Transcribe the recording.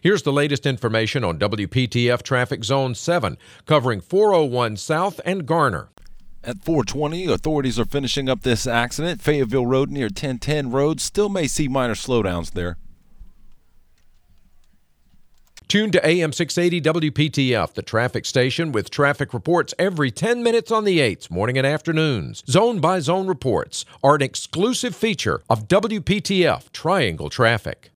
Here's the latest information on WPTF Traffic Zone 7, covering 401 South and Garner. At 420, authorities are finishing up this accident. Fayetteville Road near 1010 Road still may see minor slowdowns there. Tune to AM 680 WPTF, the traffic station with traffic reports every 10 minutes on the 8s, morning and afternoons. Zone by zone reports are an exclusive feature of WPTF Triangle Traffic.